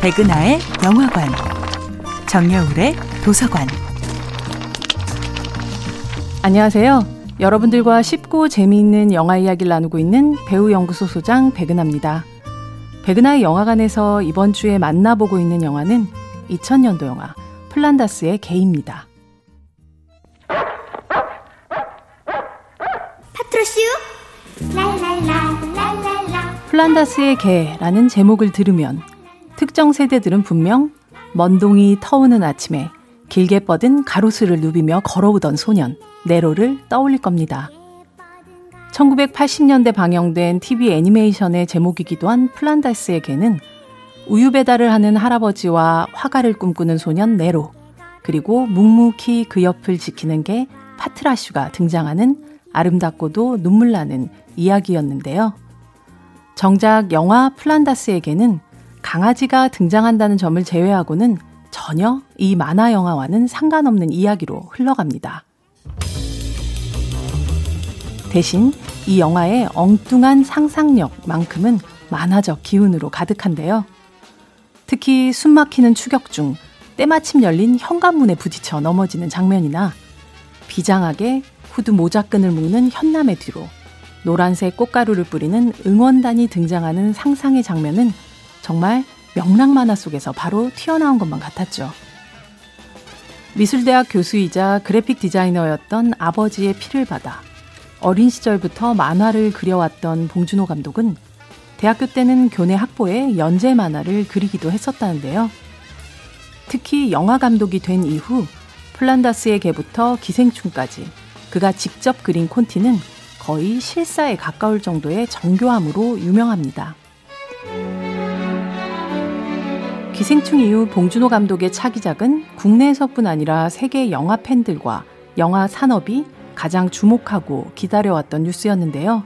백은하의 영화관, 정여울의 도서관. 안녕하세요. 여러분들과 쉽고 재미있는 영화 이야기를 나누고 있는 배우 연구소 소장 백은하입니다. 백은하의 영화관에서 이번 주에 만나보고 있는 영화는 2000년도 영화 플란다스의 개입니다. 파트라슈 플란다스의 개라는 제목을 들으면 특정 세대들은 분명 먼동이 터오는 아침에 길게 뻗은 가로수를 누비며 걸어오던 소년 네로를 떠올릴 겁니다. 1980년대 방영된 TV 애니메이션의 제목이기도 한 플란다스의 개는 우유 배달을 하는 할아버지와 화가를 꿈꾸는 소년 네로, 그리고 묵묵히 그 옆을 지키는 개 파트라슈가 등장하는 아름답고도 눈물 나는 이야기였는데요. 정작 영화 플란다스에게는 강아지가 등장한다는 점을 제외하고는 전혀 이 만화 영화와는 상관없는 이야기로 흘러갑니다. 대신 이 영화의 엉뚱한 상상력만큼은 만화적 기운으로 가득한데요. 특히 숨 막히는 추격 중 때마침 열린 현관문에 부딪혀 넘어지는 장면이나 비장하게 후드 모자끈을 묶는 현남의 뒤로 노란색 꽃가루를 뿌리는 응원단이 등장하는 상상의 장면은 정말 명랑 만화 속에서 바로 튀어나온 것만 같았죠. 미술대학 교수이자 그래픽 디자이너였던 아버지의 피를 받아 어린 시절부터 만화를 그려왔던 봉준호 감독은 대학교 때는 교내 학보에 연재 만화를 그리기도 했었다는데요. 특히 영화 감독이 된 이후 플란다스의 개부터 기생충까지 그가 직접 그린 콘티는 거의 실사에 가까울 정도의 정교함으로 유명합니다. 기생충 이후 봉준호 감독의 차기작은 국내에서뿐 아니라 세계 영화 팬들과 영화 산업이 가장 주목하고 기다려왔던 뉴스였는데요.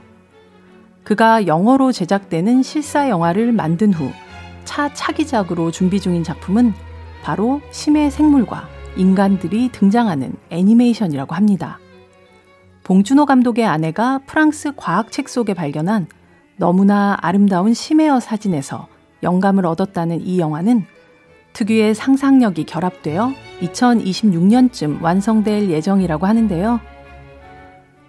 그가 영어로 제작되는 실사 영화를 만든 후 차 차기작으로 준비 중인 작품은 바로 심해 생물과 인간들이 등장하는 애니메이션이라고 합니다. 봉준호 감독의 아내가 프랑스 과학책 속에 발견한 너무나 아름다운 심해어 사진에서 영감을 얻었다는 이 영화는 특유의 상상력이 결합되어 2026년쯤 완성될 예정이라고 하는데요.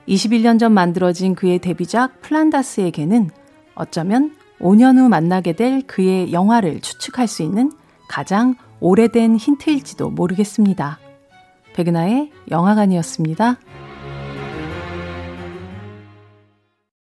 21년 전 만들어진 그의 데뷔작 플란다스에게는 어쩌면 5년 후 만나게 될 그의 영화를 추측할 수 있는 가장 오래된 힌트일지도 모르겠습니다. 백은하의 영화관이었습니다.